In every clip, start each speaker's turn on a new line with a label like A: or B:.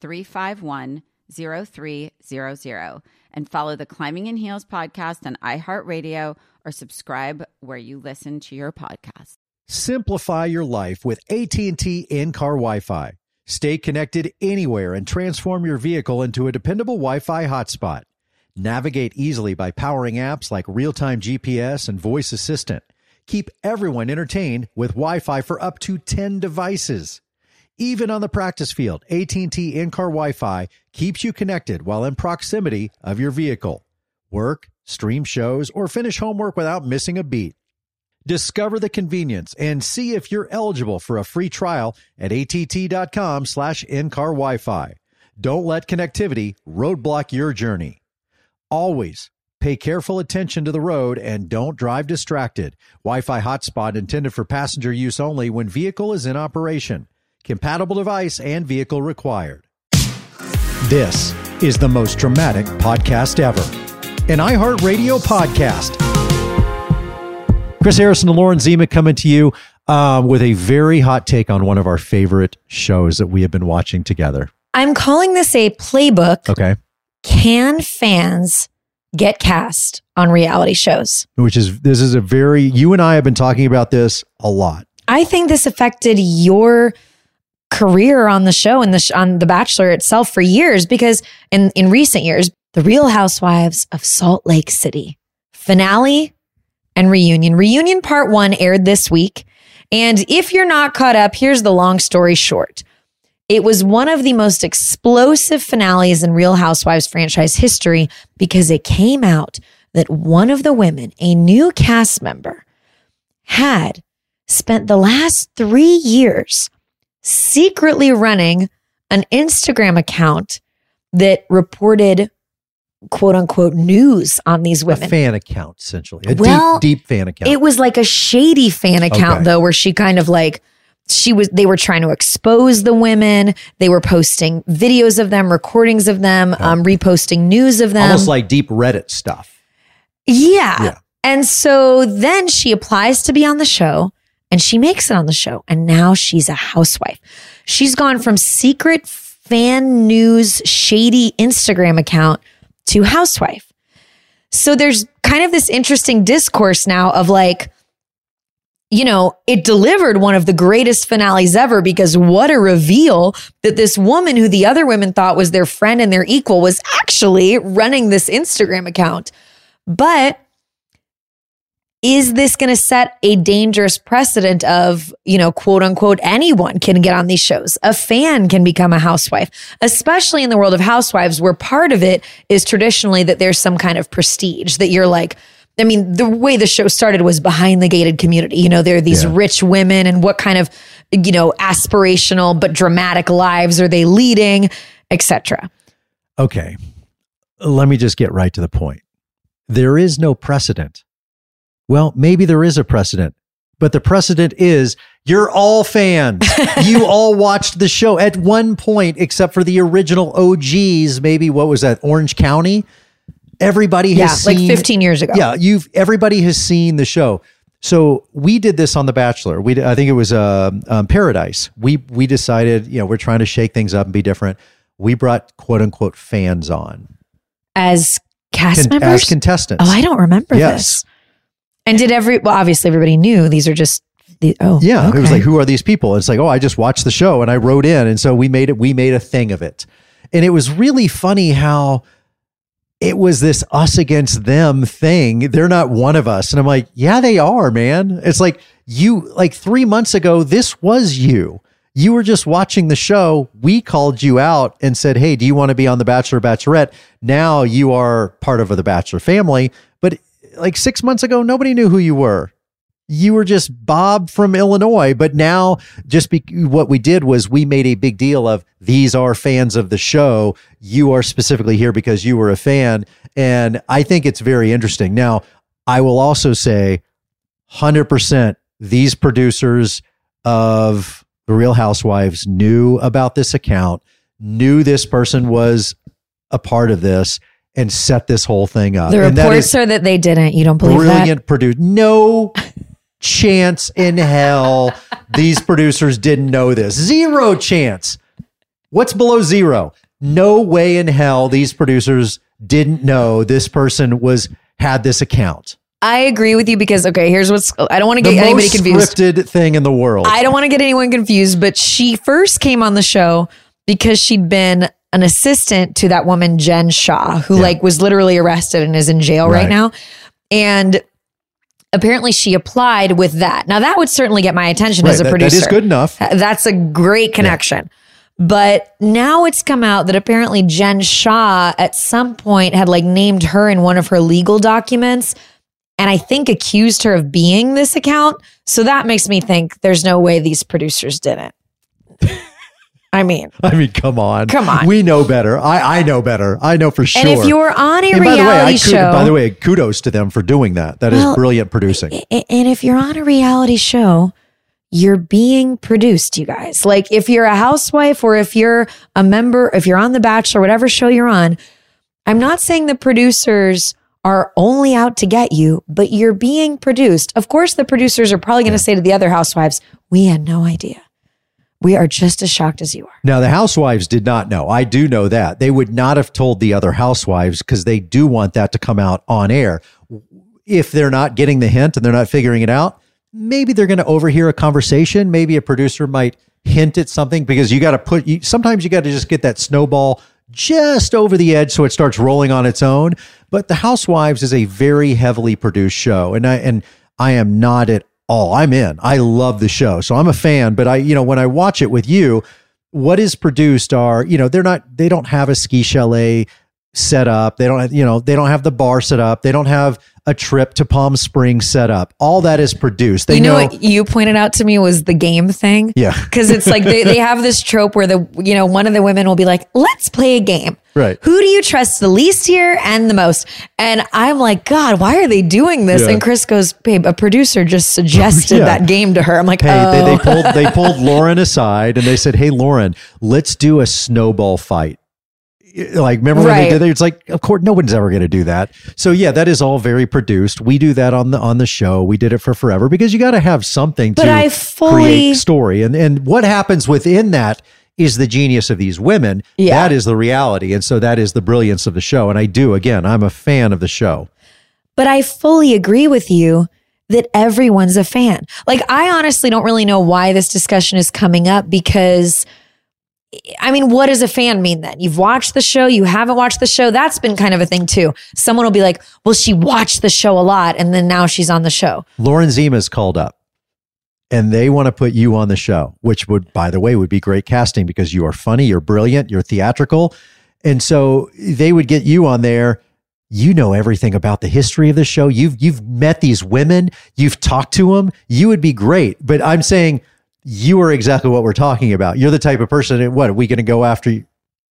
A: 351 0300 and follow the Climbing in Heels podcast on iHeartRadio or subscribe where you listen to your podcast.
B: Simplify your life with AT&T in-car Wi-Fi. Stay connected anywhere and transform your vehicle into a dependable Wi-Fi hotspot. Navigate easily by powering apps like real-time GPS and voice assistant. Keep everyone entertained with Wi-Fi for up to 10 devices. Even on the practice field, AT&T in-car Wi-Fi keeps you connected while in proximity of your vehicle. Work, stream shows, or finish homework without missing a beat. Discover the convenience and see if you're eligible for a free trial at att.com slash in-car Wi-Fi. Don't let connectivity roadblock your journey. Always pay careful attention to the road and don't drive distracted. Wi-Fi hotspot intended for passenger use only when vehicle is in operation. Compatible device and vehicle required. This is the most dramatic podcast ever. An iHeartRadio podcast. Chris Harrison and Lauren Zima coming to you um, with a very hot take on one of our favorite shows that we have been watching together.
C: I'm calling this a playbook.
B: Okay.
C: Can fans get cast on reality shows?
B: Which is, this is a very, you and I have been talking about this a lot.
C: I think this affected your career on the show and the sh- on The Bachelor itself for years because in in recent years, The Real Housewives of Salt Lake City finale and reunion. Reunion part 1 aired this week. And if you're not caught up, here's the long story short. It was one of the most explosive finales in Real Housewives franchise history because it came out that one of the women, a new cast member, had spent the last three years secretly running an Instagram account that reported quote unquote news on these
B: A
C: women.
B: fan account, essentially. A
C: Well,
B: deep, deep fan account.
C: It was like a shady fan account
B: Okay.
C: though, where she kind of like she was they were trying to expose the women. They were posting videos of them, recordings of them, um, reposting news of them.
B: Almost like deep Reddit stuff.
C: Yeah.
B: Yeah.
C: And so then she applies to be on the show and she makes it on the show. And now she's a housewife. She's gone from secret fan news, shady Instagram account to housewife. So there's kind of this interesting discourse now of like, you know, it delivered one of the greatest finales ever because what a reveal that this woman who the other women thought was their friend and their equal was actually running this Instagram account. But is this going to set a dangerous precedent of, you know, quote unquote, anyone can get on these shows? A fan can become a housewife, especially in the world of housewives, where part of it is traditionally that there's some kind of prestige that you're like, I mean, the way the show started was behind the gated community. You know, there are these
B: Yeah.
C: rich women and what kind of, you know, aspirational but dramatic lives are they leading, etc.
B: Okay. Let me just get right to the point. there is no precedent. Well, maybe there is a precedent, but the precedent is you're all fans. you all watched the show at one point, except for the original OGs. Maybe what was that? Orange County. Everybody
C: Yeah,
B: has
C: like 15 years ago.
B: Yeah, you've everybody has seen the show. So we did this on The Bachelor. We I think it was uh, um, Paradise. We we decided you know we're trying to shake things up and be different. We brought quote unquote fans on
C: As cast
B: Con-
C: members?
B: as contestants.
C: oh, I don't remember
B: Yes.
C: this. And did every, well, obviously everybody knew these are just the, oh,
B: Yeah, it was like, who are these people? It's like, oh, I just watched the show and I wrote in, and so we made it. We made a thing of it, and it was really funny how it was this us against them thing. They're not one of us, and I'm like, yeah, they are, man. It's like you, like three months ago, this was you. You were just watching the show. We called you out and said, hey, do you want to be on The Bachelor, Bachelorette? Now you are part of the Bachelor family, but like six months ago, nobody knew who you were you were just Bob from Illinois, but now just be, what we did was we made a big deal of these are fans of the show. You are specifically here because you were a fan. And I think it's very interesting. Now, I will also say 100% these producers of The Real Housewives knew about this account, knew this person was a part of this, and set this whole thing up.
C: The
B: And that
C: reports are that they didn't. You don't believe that?
B: brilliant produce. No chance in hell these producers didn't know this. Zero chance. What's below zero? No way in hell these producers didn't know this person was had this account.
C: I agree with you because, okay, here's what's, I don't want to get anybody
B: most
C: confused.
B: scripted thing in the world.
C: I don't want to get anyone confused, but she first came on the show because she'd been an assistant to that woman Jen Shaw, who
B: Yeah.
C: like was literally arrested and is in jail right,
B: Right.
C: now. And apparently she applied with that. Now that would certainly get my attention
B: Right,
C: as a
B: that-
C: producer.
B: that is good enough.
C: That's a great connection. But now it's come out that apparently Jen Shaw at some point had like named her in one of her legal documents and I think accused her of being this account. So that makes me think there's no way these producers didn't. I mean,
B: I mean, come on.
C: Come on.
B: We know better. I, I know better. I know for sure.
C: and if you were on a
B: And by way,
C: reality
B: could-
C: show,
B: by the way, kudos to them for doing that. That is
C: Well,
B: brilliant producing.
C: And if you're on a reality show, you're being produced, you guys. Like if you're a housewife or if you're a member, if you're on The Bachelor, whatever show you're on, I'm not saying the producers are only out to get you, but you're being produced. Of course, the producers are probably going to say to the other housewives, We had no idea. We are just as shocked as you are.
B: Now, the housewives did not know. I do know that. They would not have told the other housewives because they do want that to come out on air. If they're not getting the hint and they're not figuring it out, maybe they're going to overhear a conversation. Maybe a producer might hint at something because you got to put, you, sometimes you got to just get that snowball just over the edge so it starts rolling on its own. But The Housewives is a very heavily produced show. And I, and I am not at all. I'm in. I love the show. So I'm a fan, but I, you know, when I watch it with you, what is produced are, you know, they're not, they don't have a ski chalet set up. They don't, have, you know, they don't have the bar set up. They don't have a trip to Palm Springs set up. All that is produced. They
C: you know,
B: know,
C: what you pointed out to me was the game thing.
B: Yeah.
C: Because it's like they, they have this trope where the, you know, one of the women will be like, let's play a game.
B: Right.
C: Who do you trust the least here and the most? And I'm like, God, why are they doing this?
B: Yeah.
C: And Chris goes, babe, a producer just suggested
B: Yeah.
C: that game to her. I'm like,
B: Hey,
C: oh.
B: they, they oh. pulled they pulled Lauren aside and they said, "Hey, Lauren, let's do a snowball fight." Like, remember when
C: Right.
B: they did that? It's like, of course, no one's ever going to do that. So yeah, that is all very produced. We do that on the on the show. We did it for forever because you got to have something
C: But
B: to
C: I fully-
B: create story, and and what happens within that is the genius of these women.
C: Yeah.
B: That is the reality, and so that is the brilliance of the show. And I do again, I'm a fan of the show.
C: But I fully agree with you that everyone's a fan. Like, I honestly don't really know why this discussion is coming up because, I mean, what does a fan mean then? You've watched the show, you haven't watched the show. That's been kind of a thing too. Someone will be like, well, she watched the show a lot and then now she's on the show.
B: Lauren Zima's called up and they want to put you on the show, which would, by the way, would be great casting because you are funny, you're brilliant, you're theatrical. And so they would get you on there. You know everything about the history of the show. You've you've met these women, you've talked to them. You would be great. But I'm saying you are exactly what we're talking about. You're the type of person. What are we going to go after you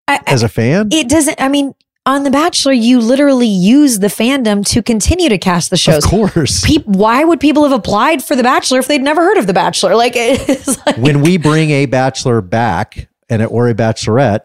C: I,
B: as a fan?
C: it doesn't, I mean, on The Bachelor, you literally use the fandom to continue to cast the shows.
B: Of course.
C: Peop why would people have applied for The Bachelor if they'd never heard of The Bachelor? Like, like
B: when we bring a bachelor back and or a bachelorette,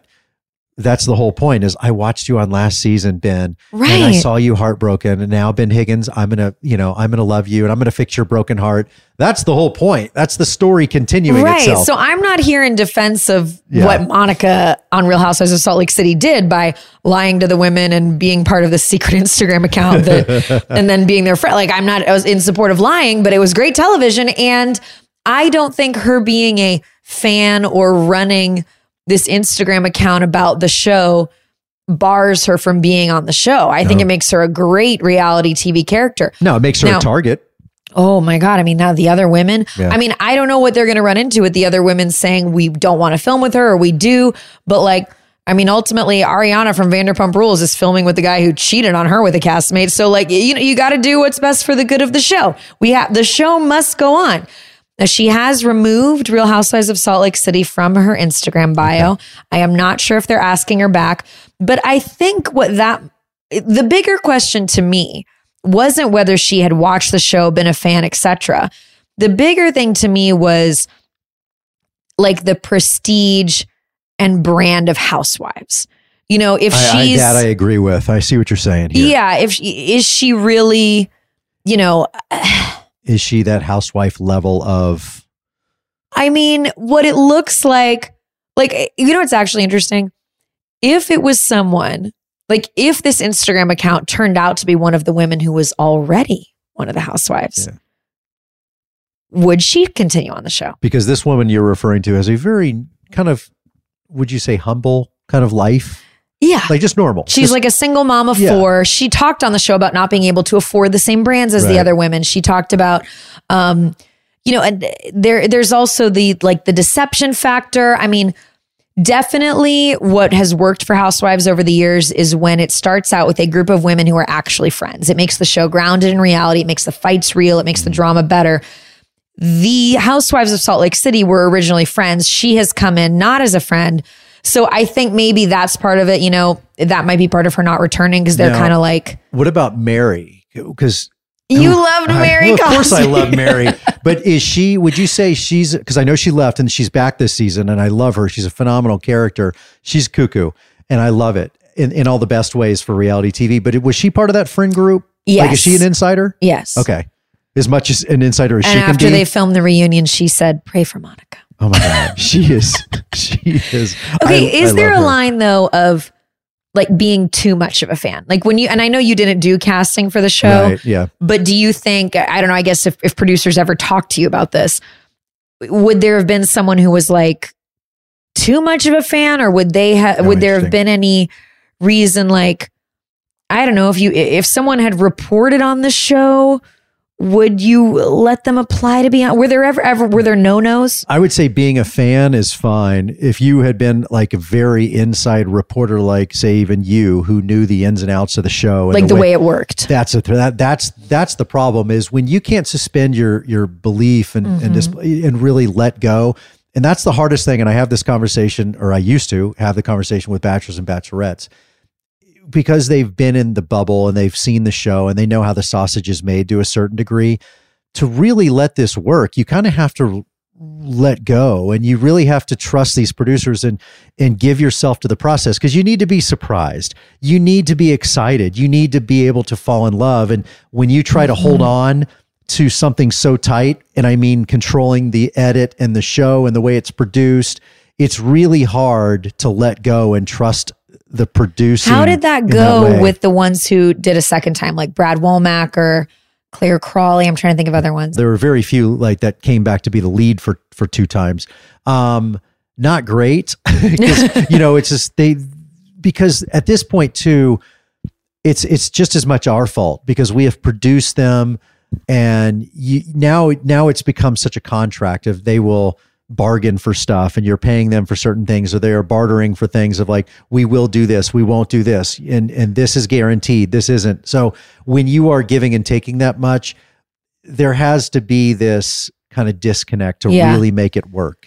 B: that's the whole point is I watched you on last season, Ben. And I saw you heartbroken. And now Ben Higgins, I'm gonna, you know, I'm gonna love you and I'm gonna fix your broken heart. That's the whole point. That's the story continuing
C: right.
B: itself.
C: So I'm not here in defense of
B: Yeah.
C: what Monica on Real Housewives of Salt Lake City did by lying to the women and being part of the secret Instagram account that, and then being their friend. Like I'm not, I was in support of lying, but it was great television. And I don't think her being a fan or running this Instagram account about the show bars her from being on the show. I think it makes her a great reality TV character.
B: no, it makes her
C: Now-
B: a target.
C: Oh my God. I mean, now the other women,
B: Yeah.
C: I mean, I don't know what they're going to run into with the other women saying we don't want to film with her or we do. But like, I mean, ultimately, Ariana from Vanderpump Rules is filming with the guy who cheated on her with a castmate. So, like, you know, you got to do what's best for the good of the show. We have the show must go on. Now, she has removed Real Housewives of Salt Lake City from her Instagram bio. I am not sure if they're asking her back, but I think what that the bigger question to me wasn't whether she had watched the show, been a fan, etc. The bigger thing to me was like the prestige and brand of housewives. You know, if
B: I, I,
C: she's
B: that I agree with. I see what you're saying here.
C: Yeah, if she, is she really, you know,
B: she that housewife level of
C: I mean, what it looks like, like, you know, it's actually interesting? If it was someone, like, if this Instagram account turned out to be one of the women who was already one of the housewives,
B: Yeah.
C: would she continue on the show?
B: because this woman you're referring to has a very kind of would you say humble kind of life?
C: Yeah.
B: Like just normal.
C: She's
B: Just-
C: like a single mom of
B: Yeah.
C: four. She talked on the show about not being able to afford the same brands as
B: Right.
C: the other women. She talked about, um, you know, and there there's also the like the deception factor. I mean, definitely what has worked for housewives over the years is when it starts out with a group of women who are actually friends. It makes the show grounded in reality. It makes the fights real. It makes the drama better. The housewives of Salt Lake City were originally friends. She has come in not as a friend. So I think maybe that's part of it. You know, that might be part of her not returning because they're kind of like,
B: what about Mary? Because
C: you loved Mary.
B: well, of course, I love Mary. But is she? Would you say she's? Because I know she left and she's back this season, and I love her. She's a phenomenal character. She's cuckoo, and I love it in, in all the best ways for reality TV. But it, was she part of that friend group? Like,
C: Yes.
B: is she an insider?
C: Yes.
B: Okay, as much as an insider as
C: And
B: she can be.
C: after they filmed the reunion, she said, "Pray for Monica."
B: Oh my god, she is. She is.
C: Okay,
B: I-
C: is
B: I
C: there a
B: her.
C: line though of like being too much of a fan? Like when you and I know you didn't do casting for the show,
B: Right, yeah.
C: but do you think I don't know, I guess if, if producers ever talked to you about this, would there have been someone who was like too much of a fan or would they have
B: Oh,
C: would there have been any reason like I don't know if you if someone had reported on the show would you let them apply to be on were there ever ever were there no-nos
B: I would say being a fan is fine. If you had been like a very inside reporter, like say even you, who knew the ins and outs of the show, and
C: like the way it worked
B: that's a that that's that's the problem is when you can't suspend your your belief and and mm-hmm. dis- and really let go. And that's the hardest thing. And I have this conversation, or I used to have the conversation with bachelors and bachelorettes because they've been in the bubble and they've seen the show and they know how the sausage is made to a certain degree. To really let this work, you kind of have to let go and you really have to trust these producers and and give yourself to the process because you need to be surprised. You need to be excited. You need to be able to fall in love. And when you try to hold mm-hmm. on to something so tight and i mean controlling the edit and the show and the way it's produced it's really hard to let go and trust the producing
C: How did that go
B: way.
C: with the ones who did a second time, like Brad Womack or Clare Crawley? I'm trying to think of other ones.
B: there were very few like that came back to be the lead for for two times um not great 'Cause, you know it's just they because at this point too it's it's just as much our fault because we have produced them and you now now it's become such a contract of they will bargain for stuff and you're paying them for certain things or they are bartering for things of like we will do this we won't do this and and this is guaranteed this isn't so when you are giving and taking that much there has to be this kind of disconnect to
C: Yeah.
B: really make it work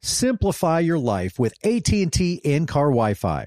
B: Simplify your life with AT&T in-car Wi-Fi.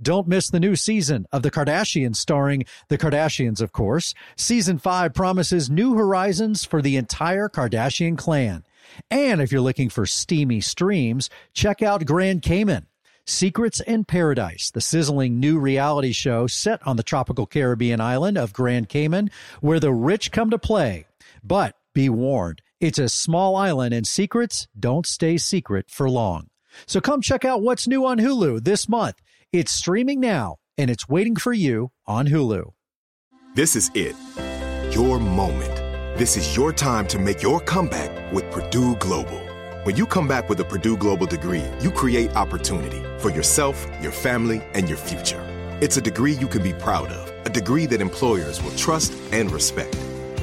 B: Don't miss the new season of The Kardashians starring The Kardashians, of course. Season 5 promises new horizons for the entire Kardashian clan. And if you're looking for steamy streams, check out Grand Cayman. Secrets in Paradise, the sizzling new reality show set on the tropical Caribbean island of Grand Cayman, where the rich come to play. But be warned, it's a small island and secrets don't stay secret for long. So come check out what's new on Hulu this month. It's streaming now and it's waiting for you on Hulu.
D: This is it. Your moment. This is your time to make your comeback with Purdue Global. When you come back with a Purdue Global degree, you create opportunity for yourself, your family, and your future. It's a degree you can be proud of, a degree that employers will trust and respect.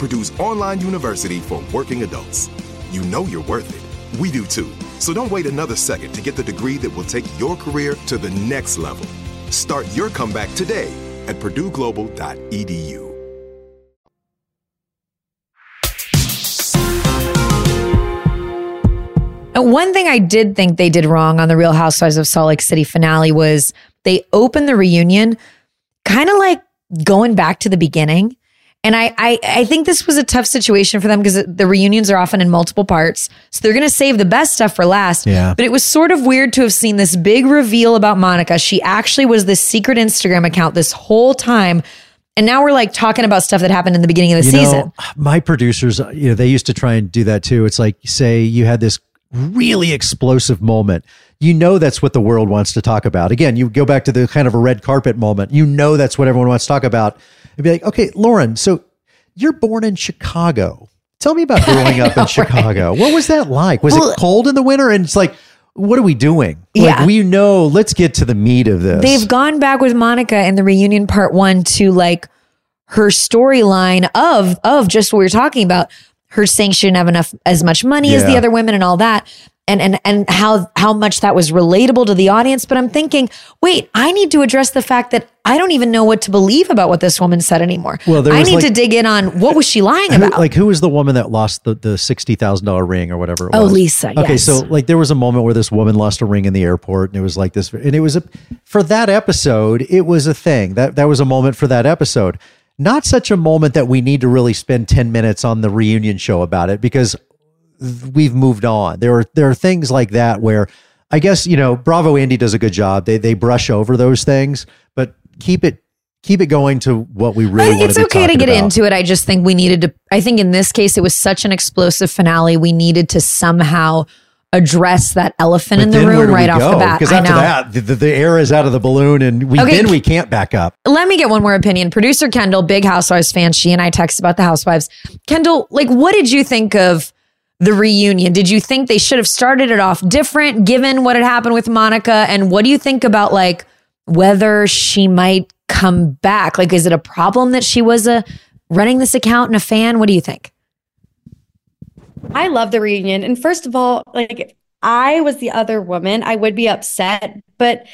D: Purdue's online university for working adults. You know you're worth it. We do too. So don't wait another second to get the degree that will take your career to the next level. Start your comeback today at purdueglobal.edu.
C: One thing I did think they did wrong on the Real Housewives of Salt Lake City finale was they opened the reunion kind of like going back to the beginning. And I, I, I think this was a tough situation for them because the reunions are often in multiple parts. So they're going to save the best stuff for last.
B: Yeah.
C: But it was sort of weird to have seen this big reveal about Monica. She actually was this secret Instagram account this whole time. And now we're like talking about stuff that happened in the beginning of the
B: You know,
C: season.
B: my producers, uh, you know, they used to try and do that too. It's like, say you had this really explosive moment. You know, that's what the world wants to talk about. Again, you go back to the kind of a red carpet moment. You know, that's what everyone wants to talk about. It'd be like, okay, Lauren, so you're born in Chicago. Tell me about growing up in Chicago. What was that like? Was
C: Well-
B: it cold in the winter? And it's like, what are we doing?
C: Yeah.
B: Like, we know, let's get to the meat of this.
C: They've gone back with Monica in the reunion part one to like her storyline of of just what we were talking about. Her saying she didn't have enough as much money as the other women and all that. And and and how how much that was relatable to the audience. But I'm thinking, wait, I need to address the fact that I don't even know what to believe about what this woman said anymore.
B: Well,
C: I need
B: like-
C: to dig in on what was she lying
B: Who-
C: about.
B: like who was the woman that lost the, the sixty thousand dollar ring or whatever? It
C: Oh,
B: was?
C: Lisa,
B: Okay,
C: yes.
B: so like there was a moment where this woman lost a ring in the airport, and it was like this, and it was a for that episode. It was a thing that that was a moment for that episode. Not such a moment that we need to really spend ten minutes on the reunion show about it because we've moved on. There are there are things like that where I guess you know Bravo Andy does a good job. They they brush over those things, but keep it keep it going to what we really want
C: it's
B: to
C: okay to get
B: about.
C: into it. I just think we needed to. I think in this case, it was such an explosive finale. We needed to somehow address that elephant in the room right off
B: go?
C: the bat.
B: Because after
C: know.
B: that, the, the, the air is out of the balloon, and we
C: Okay.
B: then we can't back up.
C: Let me get one more opinion. Producer Kendall, big Housewives fan. She and I text about the Housewives. Kendall, like, what did you think of the reunion? Did you think they should have started it off different, given what had happened with Monica? And what do you think about like? whether she might come back. Like, is it a problem that she was a running this account and a fan? What do you think?
E: I love the reunion. And first of all, like if I was the other woman, I would be upset, but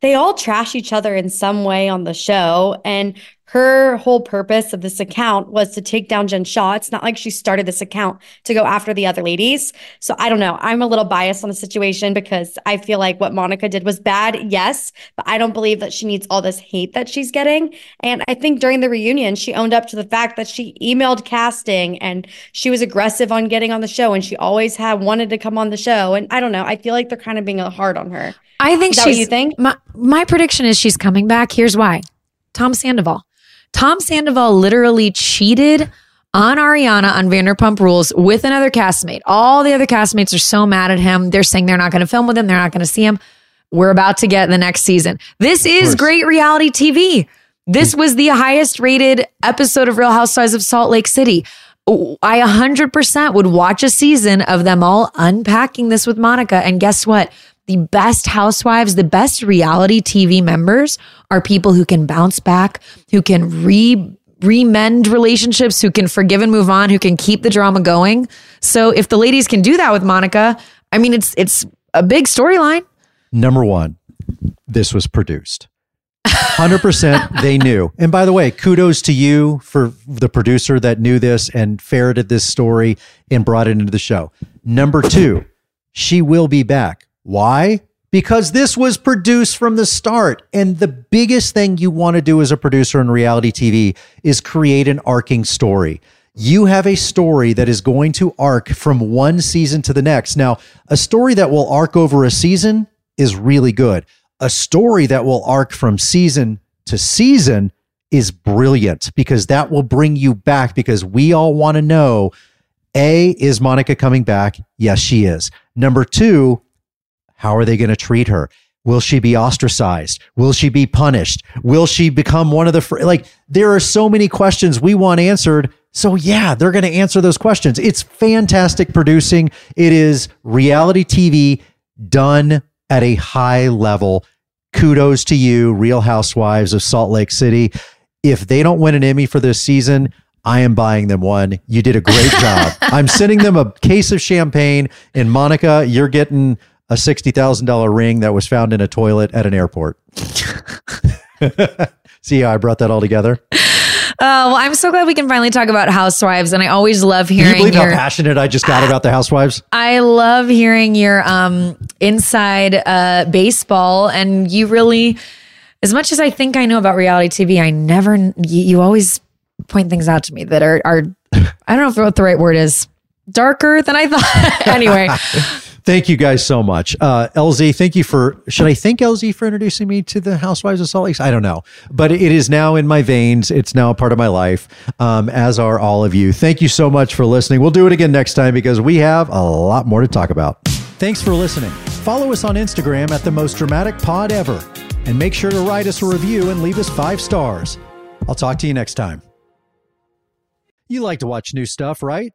E: they all trash each other in some way on the show. And her whole purpose of this account was to take down Jen Shaw. It's not like she started this account to go after the other ladies. So I don't know. I'm a little biased on the situation because I feel like what Monica did was bad, yes, but I don't believe that she needs all this hate that she's getting. And I think during the reunion, she owned up to the fact that she emailed casting and she was aggressive on getting on the show and she always had wanted to come on the show. And I don't know. I feel like they're kind of being hard on her.
C: I think she's.
E: what you think?
C: My, my prediction is she's coming back. Here's why Tom Sandoval. Tom Sandoval literally cheated on Ariana on Vanderpump Rules with another castmate. All the other castmates are so mad at him. They're saying they're not going to film with him, they're not going to see him. We're about to get the next season. This is great reality TV. This was the highest rated episode of Real Housewives of Salt Lake City. I 100% would watch a season of them all unpacking this with Monica. And guess what? The best housewives, the best reality TV members are people who can bounce back, who can re remend relationships, who can forgive and move on, who can keep the drama going. So if the ladies can do that with Monica, I mean it's it's a big storyline.
B: Number one, this was produced. 100% they knew. And by the way, kudos to you for the producer that knew this and ferreted this story and brought it into the show. Number two, she will be back. Why? Because this was produced from the start. And the biggest thing you want to do as a producer in reality TV is create an arcing story. You have a story that is going to arc from one season to the next. Now, a story that will arc over a season is really good. A story that will arc from season to season is brilliant because that will bring you back because we all want to know A, is Monica coming back? Yes, she is. Number two, how are they going to treat her? Will she be ostracized? Will she be punished? Will she become one of the fr- like? There are so many questions we want answered. So yeah, they're going to answer those questions. It's fantastic producing. It is reality TV done at a high level. Kudos to you, Real Housewives of Salt Lake City. If they don't win an Emmy for this season, I am buying them one. You did a great job. I'm sending them a case of champagne. And Monica, you're getting a $60,000 ring that was found in a toilet at an airport. See how I brought that all together?
C: Uh, well, I'm so glad we can finally talk about housewives, and I always love
B: Can you
C: hearing
B: believe
C: your.
B: how passionate I just got about the housewives?
C: I love hearing your um inside uh baseball, and you really, as much as I think I know about reality TV, I never. You, you always point things out to me that are are I don't know if what the right word is. Darker than I thought. anyway,
B: Thank you guys so much. Uh, LZ, thank you for, should I thank LZ for introducing me to the Housewives of Salt Lake? I don't know, but it is now in my veins. It's now a part of my life, um, as are all of you. Thank you so much for listening. We'll do it again next time because we have a lot more to talk about. Thanks for listening. Follow us on Instagram at the most dramatic pod ever. And make sure to write us a review and leave us five stars. I'll talk to you next time. You like to watch new stuff, right?